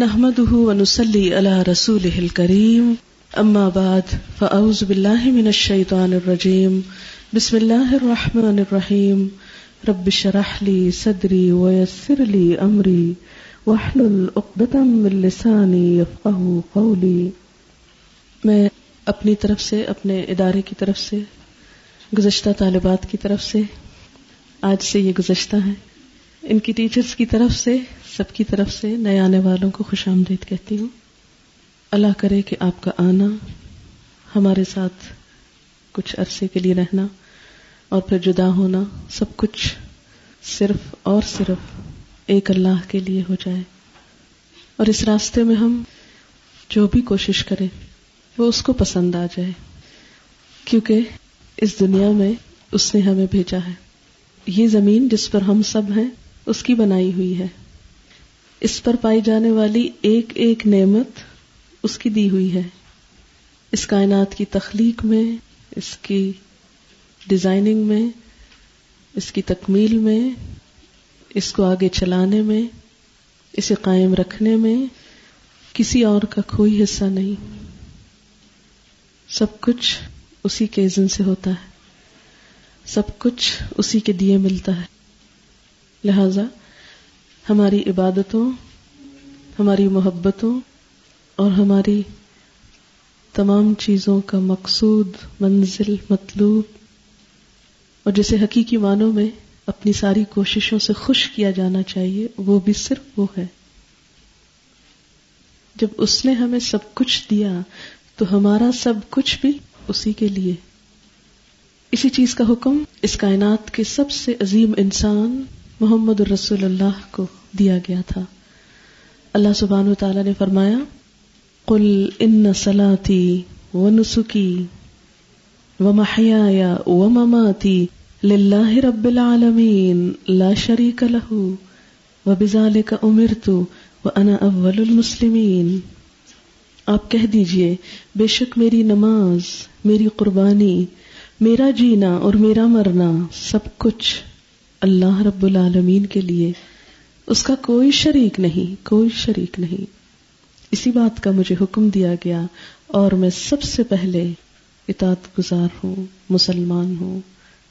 نحمده ونسلي على رسوله الكريم. أما بعد، فأعوذ بالله من الشيطان الرجيم. بسم الله الرحمن الرحيم. رب اشرح لي صدري ويسر لي أمري. واحلل عقدة من لساني يفقهوا قولي. میں اپنی طرف سے، اپنے ادارے کی طرف سے، گزشتہ طالبات کی طرف سے، آج سے یہ گزشتہ ہیں ان کی ٹیچرز کی طرف سے سب کی طرف سے نئے آنے والوں کو خوش آمدید کہتی ہوں۔ اللہ کرے کہ آپ کا آنا، ہمارے ساتھ کچھ عرصے کے لیے رہنا اور پھر جدا ہونا سب کچھ صرف اور صرف ایک اللہ کے لیے ہو جائے۔ اور اس راستے میں ہم جو بھی کوشش کریں، وہ اس کو پسند آ جائے۔ کیونکہ اس دنیا میں اس نے ہمیں بھیجا ہے۔ یہ زمین جس پر ہم سب ہیں، اس کی بنائی ہوئی ہے۔ اس پر پائی جانے والی ایک ایک نعمت اس کی دی ہوئی ہے۔ اس کائنات کی تخلیق میں، اس کی ڈیزائننگ میں، اس کی تکمیل میں، اس کو آگے چلانے میں، اسے قائم رکھنے میں کسی اور کا کوئی حصہ نہیں۔ سب کچھ اسی کے عزن سے ہوتا ہے۔ سب کچھ اسی کے دیے ملتا ہے۔ لہذا ہماری عبادتوں، ہماری محبتوں اور ہماری تمام چیزوں کا مقصود، منزل، مطلوب اور جسے حقیقی معنوں میں اپنی ساری کوششوں سے خوش کیا جانا چاہیے، وہ بھی صرف وہ ہے۔ جب اس نے ہمیں سب کچھ دیا، تو ہمارا سب کچھ بھی اسی کے لیے۔ اسی چیز کا حکم، اس کائنات کے سب سے عظیم انسان محمد الرسول اللہ کو دیا گیا تھا۔ اللہ سبحان تعالی نے فرمایا، قل ان سلاتی و نسخی و محیا و مماتی للہ رب العالمین لا شریک له و بذالک امرت و انا اول المسلمین۔ آپ کہہ دیجیے، بے شک میری نماز، میری قربانی، میرا جینا اور میرا مرنا سب کچھ اللہ رب العالمین کے لیے اس کا کوئی شریک نہیں، کوئی شریک نہیں۔ اسی بات کا مجھے حکم دیا گیا اور میں سب سے پہلے اطاعت گزار ہوں، مسلمان ہوں۔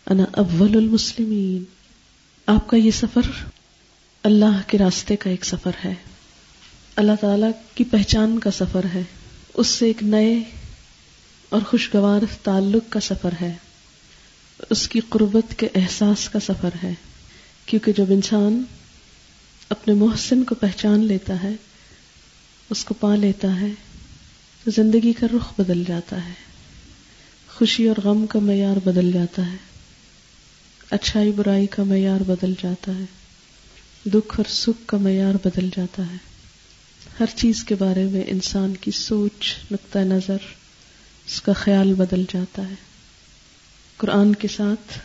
انا اول المسلمین۔ آپ کا یہ سفر اللہ کے راستے کا ایک سفر ہے۔ اللہ تعالی کی پہچان کا سفر ہے۔ اس سے ایک نئے اور خوشگوار تعلق کا سفر ہے۔ اس کی قربت کے احساس کا سفر ہے، کیونکہ جب انسان اپنے محسن کو پہچان لیتا ہے، اس کو پا لیتا ہے، تو زندگی کا رخ بدل جاتا ہے۔ خوشی اور غم کا معیار بدل جاتا ہے۔ اچھائی، برائی کا معیار بدل جاتا ہے۔ دکھ اور سکھ کا معیار بدل جاتا ہے۔ ہر چیز کے بارے میں انسان کی سوچ نقطۂ نظر، اس کا خیال بدل جاتا ہے۔ قرآن کے ساتھ،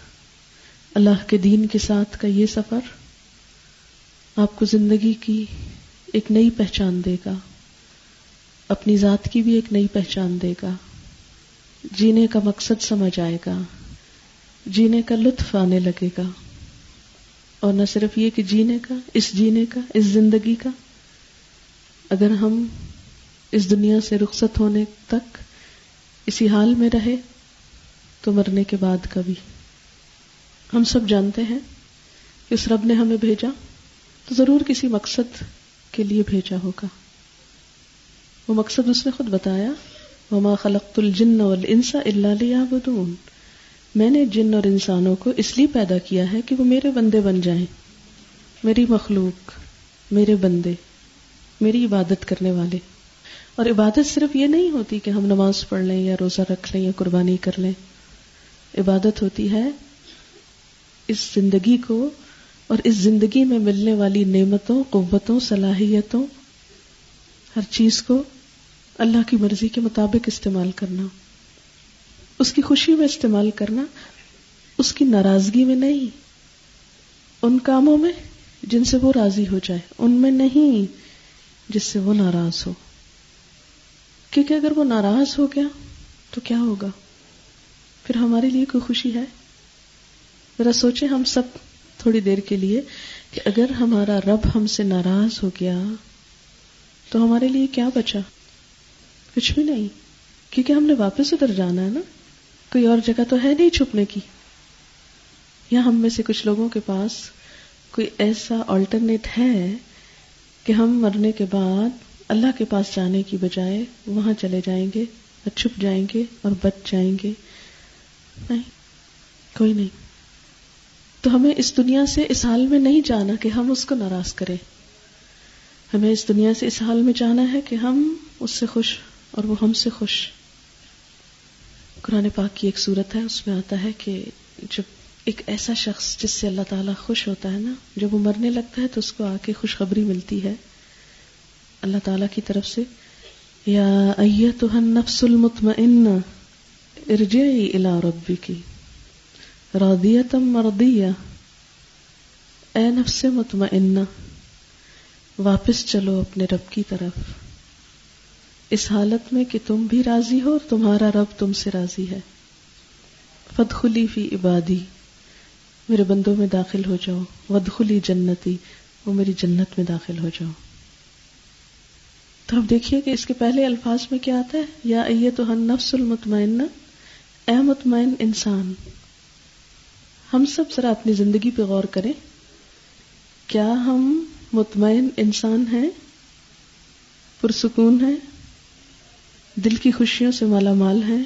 اللہ کے دین کے ساتھ کا یہ سفر آپ کو زندگی کی ایک نئی پہچان دے گا۔ اپنی ذات کی بھی ایک نئی پہچان دے گا۔ جینے کا مقصد سمجھ آئے گا۔ جینے کا لطف آنے لگے گا۔ اور نہ صرف یہ کہ جینے کا، اس جینے کا، اس زندگی کا۔ اگر ہم اس دنیا سے رخصت ہونے تک اسی حال میں رہے تو مرنے کے بعد کبھی۔ ہم سب جانتے ہیں کہ اس رب نے ہمیں بھیجا، تو ضرور کسی مقصد کے لیے بھیجا ہوگا۔ وہ مقصد اس نے خود بتایا، وما خلقت الجن والانس الا ليعبدون۔ میں نے جن اور انسانوں کو اس لیے پیدا کیا ہے کہ وہ میرے بندے بن جائیں۔ میری مخلوق، میرے بندے، میری عبادت کرنے والے۔ اور عبادت صرف یہ نہیں ہوتی کہ ہم نماز پڑھ لیں یا روزہ رکھ لیں یا قربانی کر لیں۔ عبادت ہوتی ہے، اس زندگی کو اور اس زندگی میں ملنے والی نعمتوں، قوتوں، صلاحیتوں، ہر چیز کو اللہ کی مرضی کے مطابق استعمال کرنا، اس کی خوشی میں استعمال کرنا، اس کی ناراضگی میں نہیں، ان کاموں میں جن سے وہ راضی ہو جائے، ان میں نہیں جس سے وہ ناراض ہو۔ کیونکہ اگر وہ ناراض ہو گیا تو کیا ہوگا؟ پھر ہمارے لیے کوئی خوشی ہے؟ ذرا سوچے ہم سب تھوڑی دیر کے لیے کہ اگر ہمارا رب ہم سے ناراض ہو گیا تو ہمارے لیے کیا بچا؟ کچھ بھی نہیں، کیونکہ ہم نے واپس ادھر جانا ہے نا؟ کوئی اور جگہ تو ہے نہیں چھپنے کی۔ یا ہم میں سے کچھ لوگوں کے پاس کوئی ایسا آلٹرنیٹ ہے کہ ہم مرنے کے بعد اللہ کے پاس جانے کی بجائے وہاں چلے جائیں گے، اور چھپ جائیں گے اور بچ جائیں گے؟ نہیں، کوئی نہیں۔ تو ہمیں اس دنیا سے اس حال میں نہیں جانا کہ ہم اس کو ناراض کریں۔ ہمیں اس دنیا سے اس حال میں جانا ہے کہ ہم اس سے خوش اور وہ ہم سے خوش۔ قرآن پاک کی ایک صورت ہے، اس میں آتا ہے کہ جب ایک ایسا شخص جس سے اللہ تعالیٰ خوش ہوتا ہے نا، جب وہ مرنے لگتا ہے تو اس کو آ کے خوشخبری ملتی ہے۔ اللہ تعالیٰ کی طرف سے، یا ایتها النفس المطمئنہ ارجعی الى ربکی راضیتا مرضیہ اے نفس مطمئنہ، واپس چلو اپنے رب کی طرف. اس حالت میں کہ تم بھی راضی ہو اور تمہارا رب تم سے راضی ہے. فدخلی فی عبادی. میرے بندوں میں داخل ہو جاؤ. ودخلی جنتی. وہ میری جنت میں داخل ہو جاؤ. تو اب دیکھیے کہ اس کے پہلے الفاظ میں کیا آتا ہے؟ یا اے تو ہن نفس المطمئن اے مطمئن انسان، ہم سب ذرا اپنی زندگی پہ غور کریں، کیا ہم مطمئن انسان ہیں؟ پرسکون ہیں؟ دل کی خوشیوں سے مالا مال ہیں؟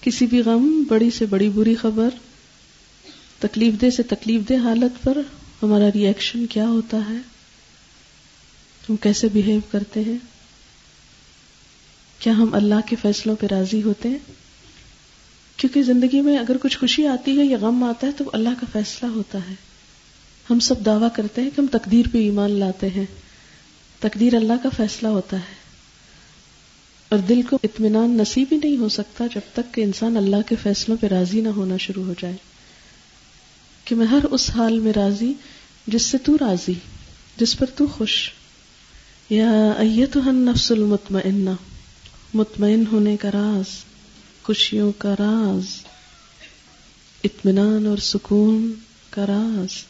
کسی بھی غم، بڑی سے بڑی بری خبر، تکلیف دہ سے تکلیف دہ حالت پر ہمارا ریئیکشن کیا ہوتا ہے؟ ہم کیسے بہیو کرتے ہیں؟ کیا ہم اللہ کے فیصلوں پہ راضی ہوتے ہیں؟ کیونکہ زندگی میں اگر کچھ خوشی آتی ہے یا غم آتا ہے تو اللہ کا فیصلہ ہوتا ہے۔ ہم سب دعویٰ کرتے ہیں کہ ہم تقدیر پہ ایمان لاتے ہیں۔ تقدیر اللہ کا فیصلہ ہوتا ہے۔ اور دل کو اطمینان نصیب ہی نہیں ہو سکتا جب تک کہ انسان اللہ کے فیصلوں پہ راضی نہ ہونا شروع ہو جائے۔ کہ میں ہر اس حال میں راضی جس سے تو راضی، جس پر تو خوش۔ یا النفس المطمئنہ، مطمئن ہونے کا راز۔ خوشیوں کا راز، اطمینان اور سکون کا راز۔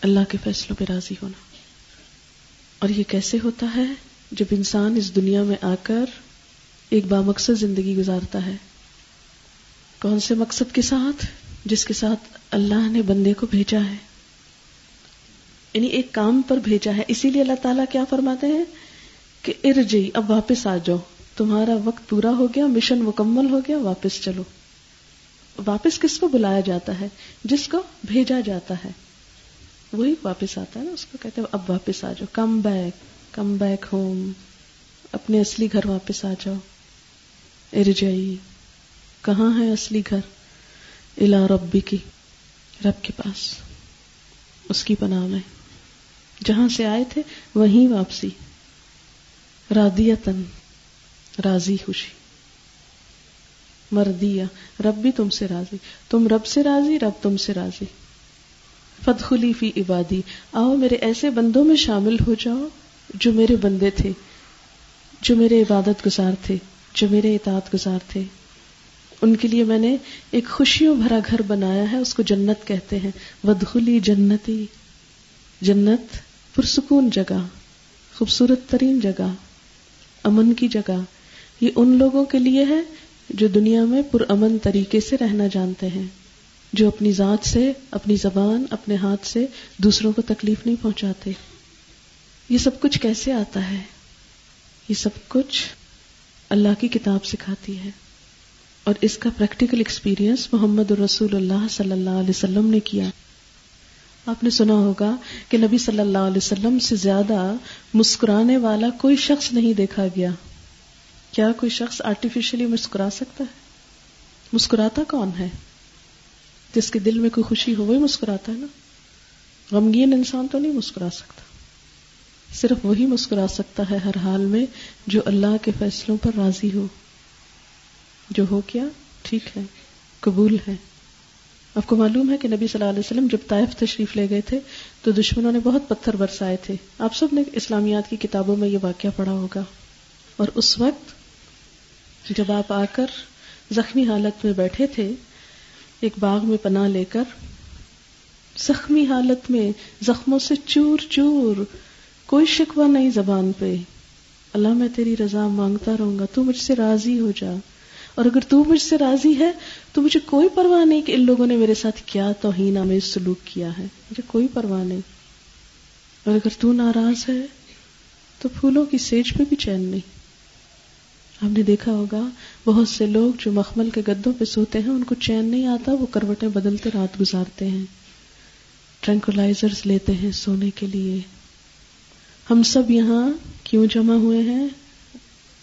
اللہ کے فیصلوں پہ راضی ہونا۔ اور یہ کیسے ہوتا ہے؟ جب انسان اس دنیا میں آ کر ایک بامقصد زندگی گزارتا ہے۔ کون سے مقصد کے ساتھ؟ جس کے ساتھ اللہ نے بندے کو بھیجا ہے۔ یعنی ایک کام پر بھیجا ہے۔ اسی لیے اللہ تعالیٰ کیا فرماتے ہیں؟ کہ ارجئی اب واپس آ جاؤ۔ تمہارا وقت پورا ہو گیا، مشن مکمل ہو گیا، واپس چلو۔ واپس کس کو بلایا جاتا ہے؟ جس کو بھیجا جاتا ہے۔ وہی واپس آتا ہے نا، اس کو کہتے ہیں، اب واپس آ جاؤ۔ Come back come back home اپنے اصلی گھر واپس آ جاؤ۔ ارجئی کہاں ہے اصلی گھر؟ الا ربی کی رب کے پاس۔ اس کی پناہ میں۔ جہاں سے آئے تھے، وہیں واپسی۔ رادیتن راضی خوشی۔ مردیا رب بھی تم سے راضی۔ تم رب سے راضی، رب تم سے راضی۔ فدخلی فی عبادی۔ آؤ میرے ایسے بندوں میں شامل ہو جاؤ جو میرے بندے تھے، جو میرے عبادت گزار تھے، جو میرے اطاعت گزار تھے۔ ان کے لیے میں نے ایک خوشیوں بھرا گھر بنایا ہے، اس کو جنت کہتے ہیں۔ ودخلی جنتی۔ جنت پرسکون جگہ، خوبصورت ترین جگہ، امن کی جگہ۔ یہ ان لوگوں کے لیے ہے جو دنیا میں پرامن طریقے سے رہنا جانتے ہیں، جو اپنی ذات سے، اپنی زبان، اپنے ہاتھ سے دوسروں کو تکلیف نہیں پہنچاتے۔ یہ سب کچھ کیسے آتا ہے؟ یہ سب کچھ اللہ کی کتاب سکھاتی ہے۔ اور اس کا پریکٹیکل ایکسپیرئنس محمد رسول اللہ صلی اللہ علیہ وسلم نے کیا۔ آپ نے سنا ہوگا کہ نبی صلی اللہ علیہ وسلم سے زیادہ مسکرانے والا کوئی شخص نہیں دیکھا گیا۔ کیا کوئی شخص آرٹیفیشلی مسکرا سکتا ہے؟ مسکراتا کون ہے؟ جس کے دل میں کوئی خوشی ہو، وہی مسکراتا ہے نا؟ غمگین انسان تو نہیں مسکرا سکتا۔ صرف وہی مسکرا سکتا ہے ہر حال میں جو اللہ کے فیصلوں پر راضی ہو۔ جو ہو کیا، ٹھیک ہے، قبول ہے۔ آپ کو معلوم ہے کہ نبی صلی اللہ علیہ وسلم جب طائف تشریف لے گئے تھے تو دشمنوں نے بہت پتھر برسائے تھے۔ آپ سب نے اسلامیات کی کتابوں میں یہ واقعہ پڑھا ہوگا۔ اور اس وقت جب آپ آ کر زخمی حالت میں بیٹھے تھے، ایک باغ میں پناہ لے کر، زخمی حالت میں زخموں سے چور چور، کوئی شکوہ نہیں زبان پہ۔ اللہ میں تیری رضا مانگتا رہوں گا، تو مجھ سے راضی ہو جا۔ اور اگر تو مجھ سے راضی ہے، تو مجھے کوئی پرواہ نہیں کہ ان لوگوں نے میرے ساتھ کیا توہین میں سلوک کیا ہے۔ مجھے کوئی پرواہ نہیں۔ اور اگر تو ناراض ہے، تو پھولوں کی سیج پہ بھی چین نہیں۔ ہم نے دیکھا ہوگا، بہت سے لوگ جو مخمل کے گدوں پہ سوتے ہیں، ان کو چین نہیں آتا، وہ کروٹیں بدلتے رات گزارتے ہیں۔ ٹرنکولائزر لیتے ہیں سونے کے لیے۔ ہم سب یہاں کیوں جمع ہوئے ہیں؟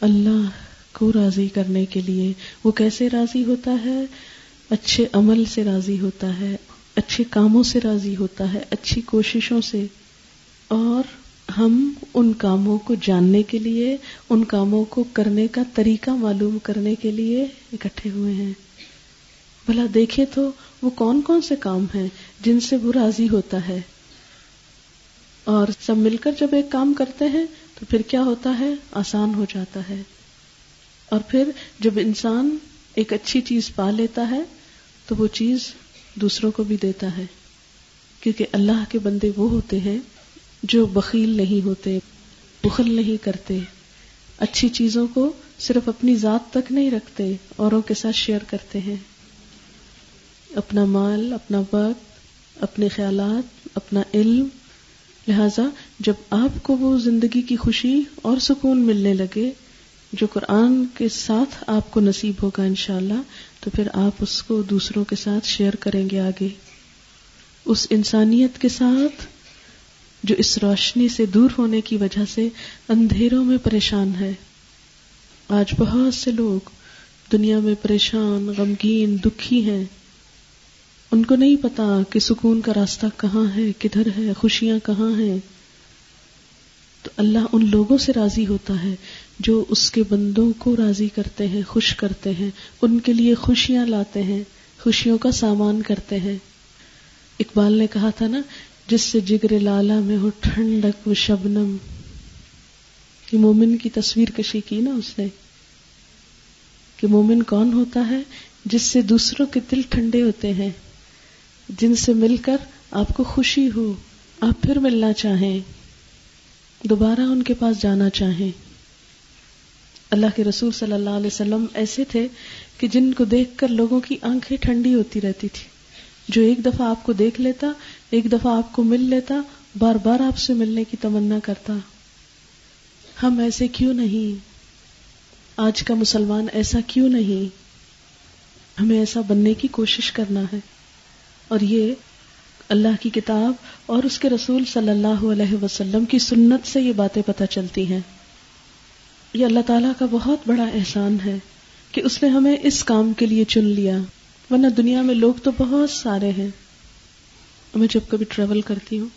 اللہ کو راضی کرنے کے لیے۔ وہ کیسے راضی ہوتا ہے؟ اچھے عمل سے راضی ہوتا ہے، اچھے کاموں سے راضی ہوتا ہے، اچھی کوششوں سے۔ اور ہم ان کاموں کو جاننے کے لیے، ان کاموں کو کرنے کا طریقہ معلوم کرنے کے لیے اکٹھے ہوئے ہیں۔ بھلا دیکھے تو وہ کون کون سے کام ہیں جن سے وہ راضی ہوتا ہے؟ اور سب مل کر جب ایک کام کرتے ہیں تو پھر کیا ہوتا ہے؟ آسان ہو جاتا ہے۔ اور پھر جب انسان ایک اچھی چیز پا لیتا ہے تو وہ چیز دوسروں کو بھی دیتا ہے۔ کیونکہ اللہ کے بندے وہ ہوتے ہیں جو بخیل نہیں ہوتے، بخل نہیں کرتے۔ اچھی چیزوں کو صرف اپنی ذات تک نہیں رکھتے، اوروں کے ساتھ شیئر کرتے ہیں۔ اپنا مال، اپنا وقت، اپنے خیالات، اپنا علم۔ لہذا جب آپ کو وہ زندگی کی خوشی اور سکون ملنے لگے، جو قرآن کے ساتھ آپ کو نصیب ہوگا انشاءاللہ، تو پھر آپ اس کو دوسروں کے ساتھ شیئر کریں گے آگے۔ اس انسانیت کے ساتھ جو اس روشنی سے دور ہونے کی وجہ سے اندھیروں میں پریشان ہے۔ آج بہت سے لوگ دنیا میں پریشان، غمگین، دکھی ہیں۔ ان کو نہیں پتا کہ سکون کا راستہ کہاں ہے، کدھر ہے، خوشیاں کہاں ہیں۔ تو اللہ ان لوگوں سے راضی ہوتا ہے جو اس کے بندوں کو راضی کرتے ہیں، خوش کرتے ہیں۔ ان کے لیے خوشیاں لاتے ہیں، خوشیوں کا سامان کرتے ہیں۔ اقبال نے کہا تھا نا جس سے جگر لالا میں ہو ٹھنڈک و شبنم۔ یہ مومن کی تصویر کشی کی نا اس نے۔ کہ مومن کون ہوتا ہے؟ جس سے دوسروں کے دل ٹھنڈے ہوتے ہیں۔ جن سے مل کر آپ کو خوشی ہو، آپ پھر ملنا چاہیں۔ دوبارہ ان کے پاس جانا چاہیں۔ اللہ کے رسول صلی اللہ علیہ وسلم ایسے تھے کہ جن کو دیکھ کر لوگوں کی آنکھیں ٹھنڈی ہوتی رہتی تھی۔ جو ایک دفعہ آپ کو دیکھ لیتا ایک دفعہ آپ کو مل لیتا، بار بار آپ سے ملنے کی تمنا کرتا۔ ہم ایسے کیوں نہیں؟ آج کا مسلمان ایسا کیوں نہیں؟ ہمیں ایسا بننے کی کوشش کرنا ہے۔ اور یہ اللہ کی کتاب اور اس کے رسول صلی اللہ علیہ وسلم کی سنت سے یہ باتیں پتہ چلتی ہیں۔ یہ اللہ تعالیٰ کا بہت بڑا احسان ہے کہ اس نے ہمیں اس کام کے لیے چن لیا۔ ورنہ دنیا میں لوگ تو بہت سارے ہیں۔ میں جب کبھی ٹریول کرتی ہوں،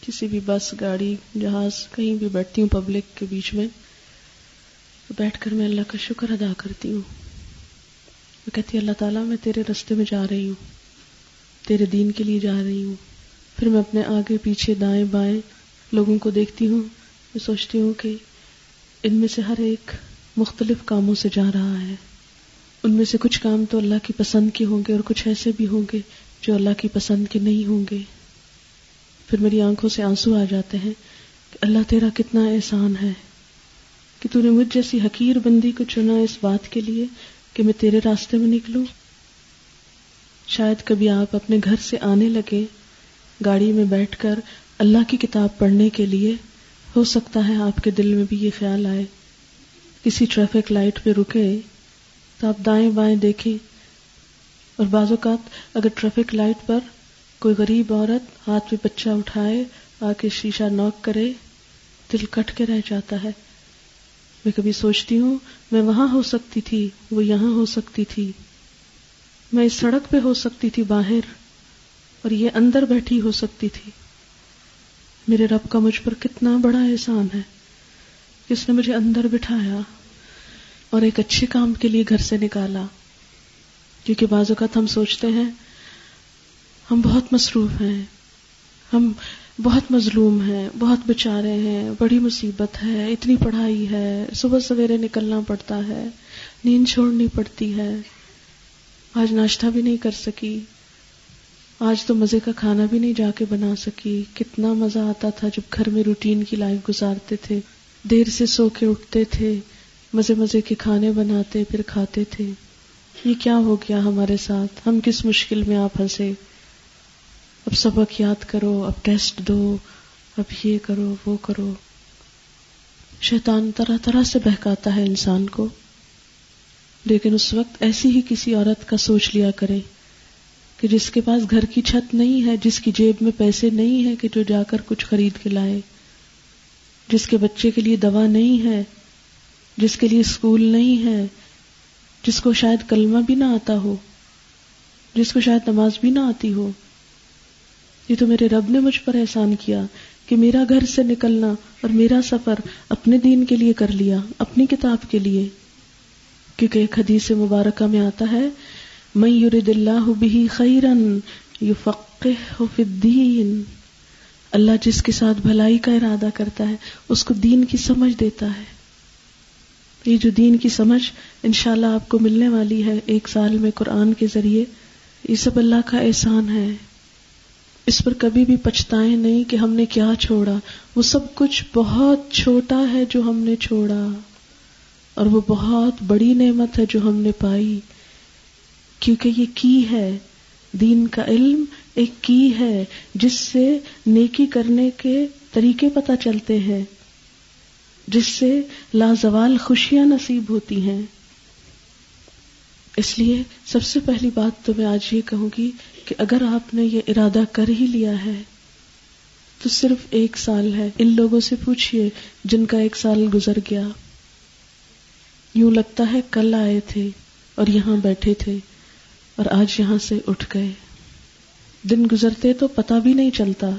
کسی بھی بس گاڑی، جہاز، کہیں بھی بیٹھتی ہوں پبلک کے بیچ میں، تو بیٹھ کر میں اللہ کا شکر ادا کرتی ہوں۔ میں کہتی اللہ تعالیٰ، میں تیرے رستے میں جا رہی ہوں، تیرے دین کے لیے جا رہی ہوں۔ پھر میں اپنے آگے پیچھے دائیں بائیں لوگوں کو دیکھتی ہوں، میں سوچتی ہوں کہ ان میں سے ہر ایک مختلف کاموں سے جا رہا ہے۔ ان میں سے کچھ کام تو اللہ کی پسند کے ہوں گے اور کچھ ایسے بھی ہوں گے جو اللہ کی پسند کے نہیں ہوں گے۔ پھر میری آنکھوں سے آنسو آ جاتے ہیں کہ اللہ تیرا کتنا احسان ہے، کہ تو نے مجھ جیسی حقیر بندی کو چنا اس بات کے لیے کہ میں تیرے راستے میں نکلوں۔ شاید کبھی آپ اپنے گھر سے آنے لگے، گاڑی میں بیٹھ کر اللہ کی کتاب پڑھنے کے لیے، ہو سکتا ہے آپ کے دل میں بھی یہ خیال آئے۔ کسی ٹریفک لائٹ پہ رکے تو آپ دائیں بائیں دیکھیں۔ اور بعض اوقات اگر ٹریفک لائٹ پر کوئی غریب عورت ہاتھ پہ بچہ اٹھائے آ کے شیشہ نوک کرے، دل کٹ کے رہ جاتا ہے۔ میں کبھی سوچتی ہوں، میں وہاں ہو سکتی تھی، وہ یہاں ہو سکتی تھی۔ میں اس سڑک پہ ہو سکتی تھی باہر، اور یہ اندر بیٹھی ہو سکتی تھی۔ میرے رب کا مجھ پر کتنا بڑا احسان ہے۔ کس نے مجھے اندر بٹھایا اور ایک اچھے کام کے لیے گھر سے نکالا۔ کیونکہ بعض اوقات ہم سوچتے ہیں، ہم بہت مصروف ہیں، ہم بہت مظلوم ہیں، بہت بچارے ہیں، بڑی مصیبت ہے، اتنی پڑھائی ہے، صبح سویرے نکلنا پڑتا ہے، نیند چھوڑنی پڑتی ہے۔ آج ناشتہ بھی نہیں کر سکی، آج تو مزے کا کھانا بھی نہیں جا کے بنا سکی۔ کتنا مزہ آتا تھا جب گھر میں روٹین کی لائف گزارتے تھے۔ دیر سے سو کے اٹھتے تھے، مزے مزے کے کھانے بناتے، پھر کھاتے تھے۔ یہ کیا ہو گیا ہمارے ساتھ؟ ہم کس مشکل میں آپ پھنسے اب سبق یاد کرو، اب ٹیسٹ دو، اب یہ کرو، وہ کرو۔ شیطان طرح طرح سے بہکاتا ہے انسان کو۔ لیکن اس وقت ایسی ہی کسی عورت کا سوچ لیا کرے کہ جس کے پاس گھر کی چھت نہیں ہے، جس کی جیب میں پیسے نہیں ہے کہ جو جا کر کچھ خرید کے لائے۔ جس کے بچے کے لیے دوا نہیں ہے، جس کے لیے اسکول نہیں ہے جس کو شاید کلمہ بھی نہ آتا ہو، جس کو شاید نماز بھی نہ آتی ہو۔ یہ تو میرے رب نے مجھ پر احسان کیا کہ میرا گھر سے نکلنا اور میرا سفر اپنے دین کے لیے کر لیا، اپنی کتاب کے لیے۔ کیونکہ ایک حدیث مبارکہ میں آتا ہے میں یورد اللہ بھی خیرن یو فی الدین اللہ جس کے ساتھ بھلائی کا ارادہ کرتا ہے، اس کو دین کی سمجھ دیتا ہے۔ یہ جو دین کی سمجھ انشاءاللہ اللہ آپ کو ملنے والی ہے ایک سال میں قرآن کے ذریعے، یہ سب اللہ کا احسان ہے۔ اس پر کبھی بھی پچھتائیں نہیں کہ ہم نے کیا چھوڑا۔ وہ سب کچھ بہت چھوٹا ہے جو ہم نے چھوڑا۔ اور وہ بہت بڑی نعمت ہے جو ہم نے پائی۔ کیونکہ یہ کی ہے۔ دین کا علم ایک کی ہے جس سے نیکی کرنے کے طریقے پتہ چلتے ہیں۔ جس سے لازوال خوشیاں نصیب ہوتی ہیں۔ اس لیے سب سے پہلی بات تو میں آج یہ کہوں گی کہ اگر آپ نے یہ ارادہ کر ہی لیا ہے، تو صرف ایک سال ہے۔ ان لوگوں سے پوچھئے جن کا ایک سال گزر گیا۔ یوں لگتا ہے کل آئے تھے اور یہاں بیٹھے تھے اور آج یہاں سے اٹھ گئے۔ دن گزرتے تو پتا بھی نہیں چلتا۔